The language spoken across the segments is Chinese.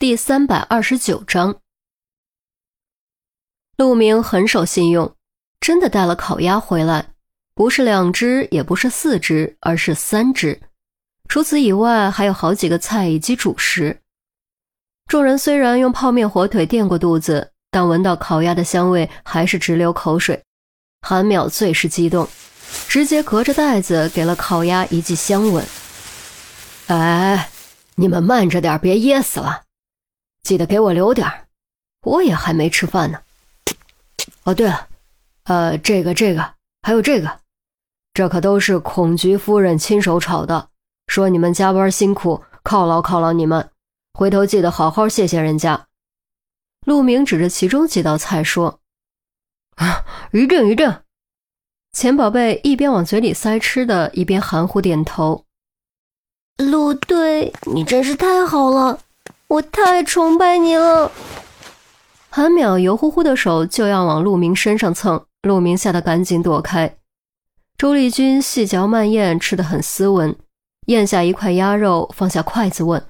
第三百二十九章，陆明很守信用，真的带了烤鸭回来，不是两只，也不是四只，而是三只。除此以外，还有好几个菜以及主食。众人虽然用泡面、火腿垫过肚子，但闻到烤鸭的香味，还是直流口水。韩淼最是激动，直接隔着袋子给了烤鸭一记香吻。哎，你们慢着点，别噎死了。记得给我留点我也还没吃饭呢。哦，对了，呃，这个、这个，还有这个，这可都是孔菊夫人亲手炒的。说你们加班辛苦，犒劳犒劳你们，回头记得好好谢谢人家。陆明指着其中几道菜说：“啊，一定一定。”钱宝贝一边往嘴里塞吃的，一边含糊点头：“陆队，你真是太好了。”我太崇拜你了！韩淼油乎乎的手就要往陆明身上蹭，陆明吓得赶紧躲开。周丽君细嚼慢咽，吃得很斯文，咽下一块鸭肉，放下筷子问：“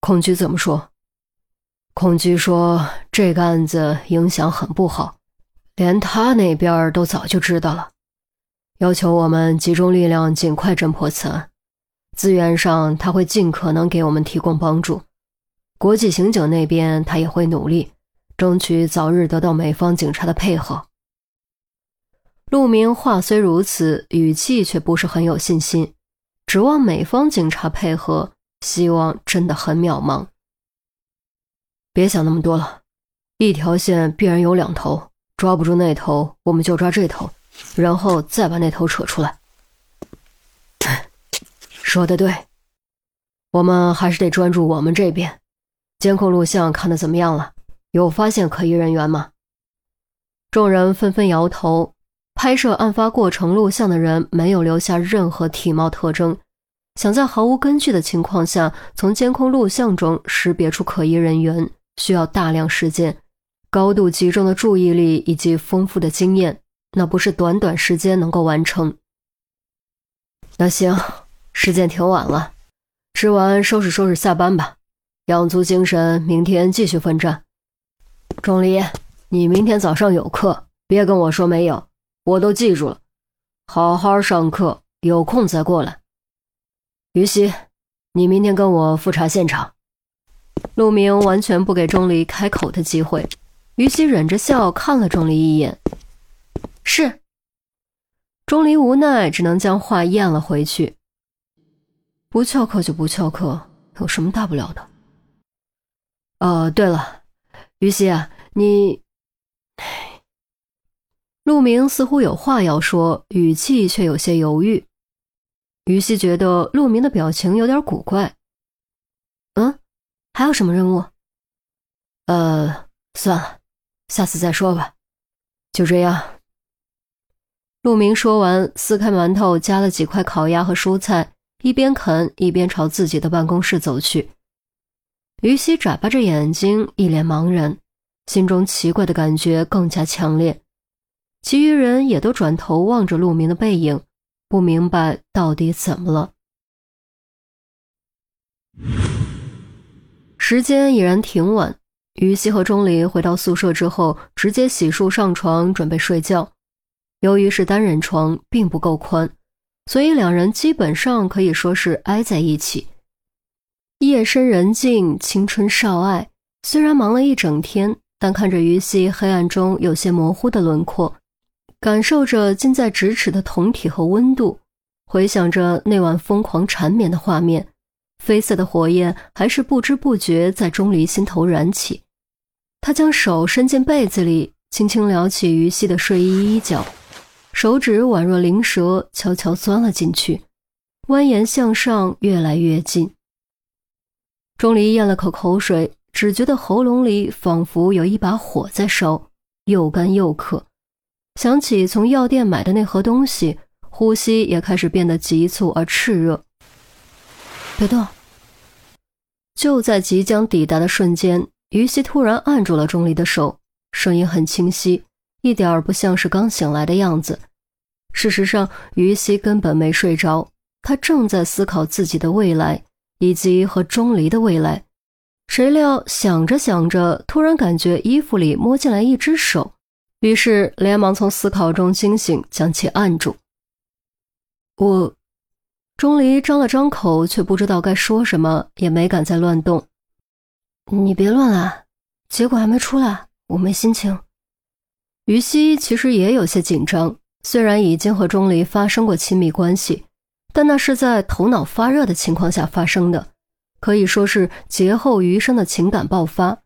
孔局怎么说？”孔局说：“这个案子影响很不好，连他那边都早就知道了，要求我们集中力量，尽快侦破此案。资源上，他会尽可能给我们提供帮助。”国际刑警那边，他也会努力，争取早日得到美方警察的配合。陆明话虽如此，语气却不是很有信心，指望美方警察配合，希望真的很渺茫。别想那么多了，一条线必然有两头，抓不住那头，我们就抓这头，然后再把那头扯出来。说的对，我们还是得专注我们这边。监控录像看的怎么样了？有发现可疑人员吗？众人纷纷摇头。拍摄案发过程录像的人没有留下任何体貌特征，想在毫无根据的情况下从监控录像中识别出可疑人员，需要大量时间、高度集中的注意力以及丰富的经验，那不是短短时间能够完成。那行，时间挺晚了，吃完收拾收拾下班吧。养足精神，明天继续奋战。钟离，你明天早上有课，别跟我说没有，我都记住了。好好上课，有空再过来。于西，你明天跟我复查现场。陆明完全不给钟离开口的机会。于西忍着笑看了钟离一眼，是。钟离无奈，只能将话咽了回去。不翘课就不翘课，有什么大不了的？哦，对了，于西啊，你……陆明似乎有话要说，语气却有些犹豫。于西觉得陆明的表情有点古怪。嗯，还有什么任务？呃，算了，下次再说吧。就这样。陆明说完，撕开馒头，夹了几块烤鸭和蔬菜，一边啃一边朝自己的办公室走去。于西眨巴着眼睛，一脸茫然，心中奇怪的感觉更加强烈。其余人也都转头望着陆明的背影，不明白到底怎么了。时间已然挺晚，于西和钟离回到宿舍之后，直接洗漱上床准备睡觉。由于是单人床，并不够宽，所以两人基本上可以说是挨在一起。夜深人静，青春少爱。虽然忙了一整天，但看着于西黑暗中有些模糊的轮廓，感受着近在咫尺的酮体和温度，回想着那晚疯狂缠绵的画面，绯色的火焰还是不知不觉在钟离心头燃起。他将手伸进被子里，轻轻撩起于西的睡衣衣角，手指宛若灵蛇，悄悄钻了进去，蜿蜒向上，越来越近。钟离咽了口口水，只觉得喉咙里仿佛有一把火在烧，又干又渴。想起从药店买的那盒东西，呼吸也开始变得急促而炽热。别动！就在即将抵达的瞬间，于西突然按住了钟离的手，声音很清晰，一点儿不像是刚醒来的样子。事实上，于西根本没睡着，他正在思考自己的未来。以及和钟离的未来，谁料想着想着，突然感觉衣服里摸进来一只手，于是连忙从思考中惊醒，将其按住。我，钟离张了张口，却不知道该说什么，也没敢再乱动。你别乱来，结果还没出来，我没心情。于西其实也有些紧张，虽然已经和钟离发生过亲密关系，但那是在头脑发热的情况下发生的，可以说是劫后余生的情感爆发。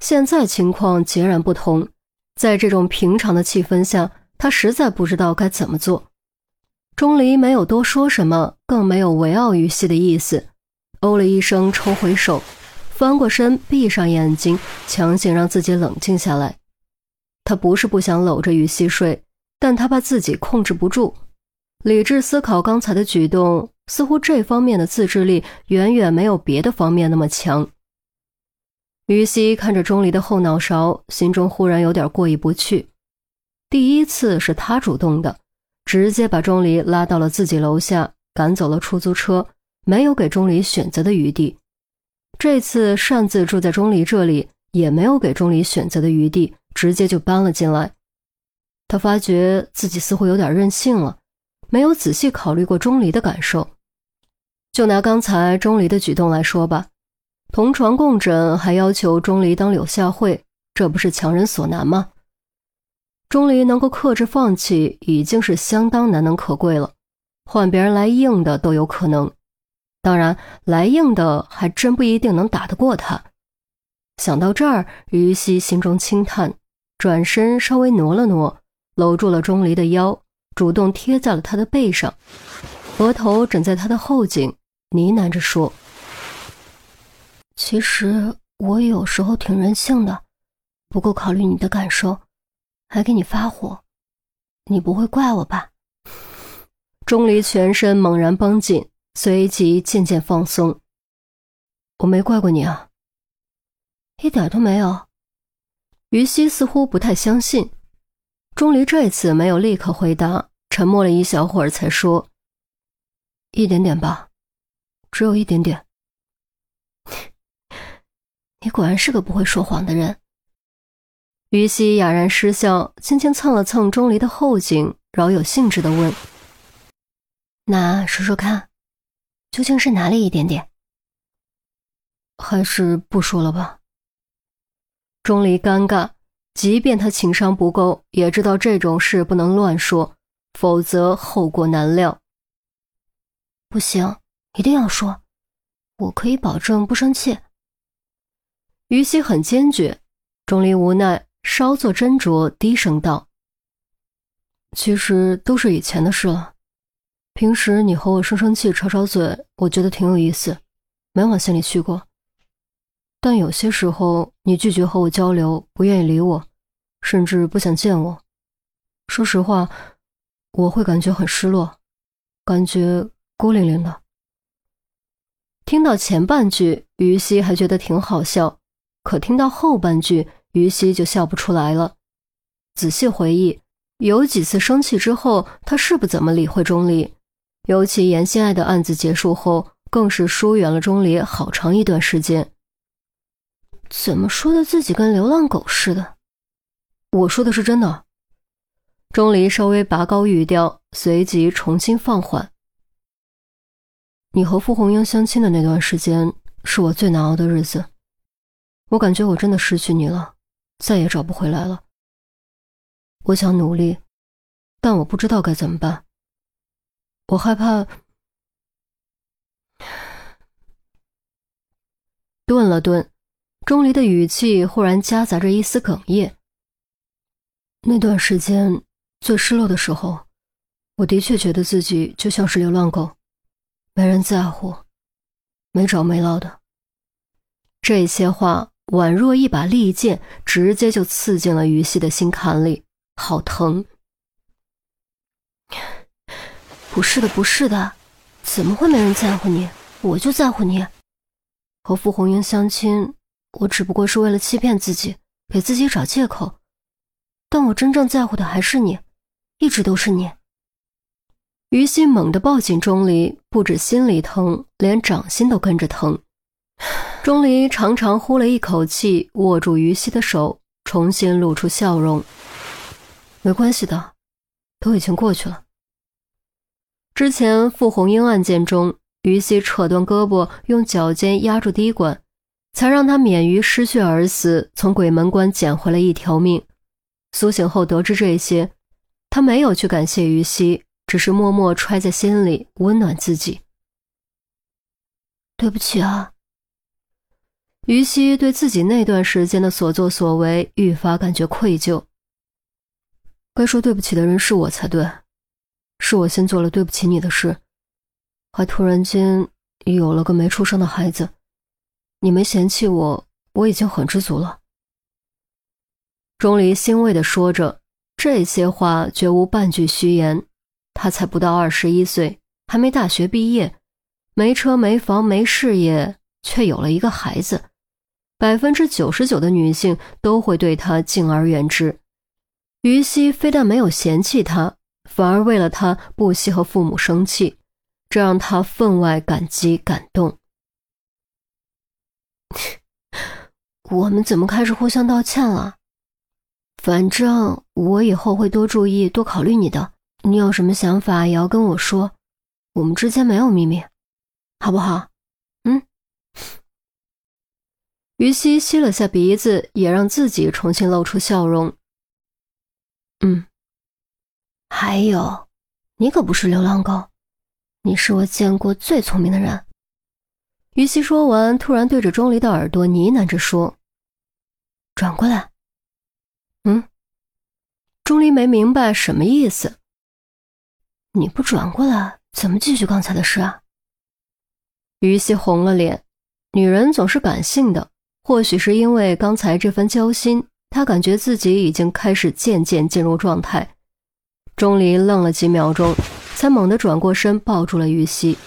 现在情况截然不同，在这种平常的气氛下，他实在不知道该怎么做。钟离没有多说什么，更没有围傲于西的意思，哦了一声，抽回手，翻过身，闭上眼睛，强行让自己冷静下来。他不是不想搂着于西睡，但他怕自己控制不住。理智思考刚才的举动，似乎这方面的自制力远远没有别的方面那么强。于西看着钟离的后脑勺，心中忽然有点过意不去。第一次是他主动的。直接把钟离拉到了自己楼下，赶走了出租车，没有给钟离选择的余地。这次擅自住在钟离这里，也没有给钟离选择的余地，直接就搬了进来。他发觉自己似乎有点任性了，没有仔细考虑过钟离的感受。就拿刚才钟离的举动来说吧，同床共枕，还要求钟离当柳下惠，这不是强人所难吗？钟离能够克制放弃，已经是相当难能可贵了。换别人来硬的都有可能，当然来硬的还真不一定能打得过他。想到这儿，于西心中轻叹，转身稍微挪了挪，搂住了钟离的腰，主动贴在了他的背上，额头枕在他的后颈，呢喃着说：“其实我有时候挺任性的，不够考虑你的感受。”还给你发火，你不会怪我吧？钟离全身猛然绷紧，随即渐渐放松。我没怪过你啊，一点都没有。于西似乎不太相信，钟离这次没有立刻回答，沉默了一小会儿才说：“一点点吧，只有一点点。”你果然是个不会说谎的人。于西哑然失笑，轻轻蹭了蹭钟离的后颈，饶有兴致的问：“那说说看，究竟是哪里一点点？还是不说了吧？”钟离尴尬，即便他情商不够，也知道这种事不能乱说，否则后果难料。不行，一定要说，我可以保证不生气。于西很坚决，钟离无奈。稍作斟酌，低声道：“其实都是以前的事了。平时你和我生生气、吵吵嘴，我觉得挺有意思，没往心里去过。但有些时候，你拒绝和我交流，不愿意理我，甚至不想见我，说实话，我会感觉很失落，感觉孤零零的。”听到前半句，于西还觉得挺好笑，可听到后半句。于西就笑不出来了。仔细回忆，有几次生气之后，他是不怎么理会钟离，尤其严心爱的案子结束后，更是疏远了钟离好长一段时间。怎么说的自己跟流浪狗似的？我说的是真的。钟离稍微拔高语调，随即重新放缓。你和傅红英相亲的那段时间，是我最难熬的日子。我感觉我真的失去你了。再也找不回来了。我想努力，但我不知道该怎么办。我害怕。顿了顿，钟离的语气忽然夹杂着一丝哽咽。那段时间最失落的时候，我的确觉得自己就像是流浪狗，没人在乎，没着没落的。这些话。宛若一把利剑，直接就刺进了于西的心坎里，好疼！不是的，不是的，怎么会没人在乎你？我就在乎你。和傅红英相亲，我只不过是为了欺骗自己，给自己找借口。但我真正在乎的还是你，一直都是你。于西猛地抱紧钟离，不止心里疼，连掌心都跟着疼。钟离长长呼了一口气，握住于西的手，重新露出笑容。没关系的，都已经过去了。之前傅红英案件中，于西扯断胳膊，用脚尖压住滴管，才让他免于失血而死，从鬼门关捡回了一条命。苏醒后得知这些，他没有去感谢于西，只是默默揣在心里，温暖自己。对不起啊。于西对自己那段时间的所作所为愈发感觉愧疚。该说对不起的人是我才对，是我先做了对不起你的事，还突然间有了个没出生的孩子。你没嫌弃我，我已经很知足了。钟离欣慰地说着，这些话绝无半句虚言。他才不到二十一岁，还没大学毕业，没车没房没事业，却有了一个孩子。百分之九十九的女性都会对他敬而远之。于西非但没有嫌弃他，反而为了他不惜和父母生气，这让他分外感激感动。我们怎么开始互相道歉了？反正我以后会多注意、多考虑你的。你有什么想法也要跟我说，我们之间没有秘密，好不好？嗯。于西吸了下鼻子，也让自己重新露出笑容。嗯。还有，你可不是流浪狗，你是我见过最聪明的人。于西说完，突然对着钟离的耳朵呢喃着说：“转过来。”嗯。钟离没明白什么意思。你不转过来，怎么继续刚才的事啊？于西红了脸，女人总是感性的。或许是因为刚才这番交心，她感觉自己已经开始渐渐进入状态。钟离愣了几秒钟，才猛地转过身，抱住了于西。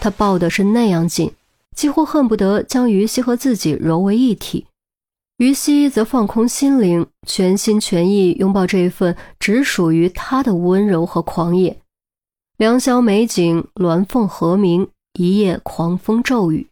他抱的是那样紧，几乎恨不得将于西和自己揉为一体。于西则放空心灵，全心全意拥抱这一份只属于他的温柔和狂野。良宵美景，鸾凤和鸣，一夜狂风骤雨。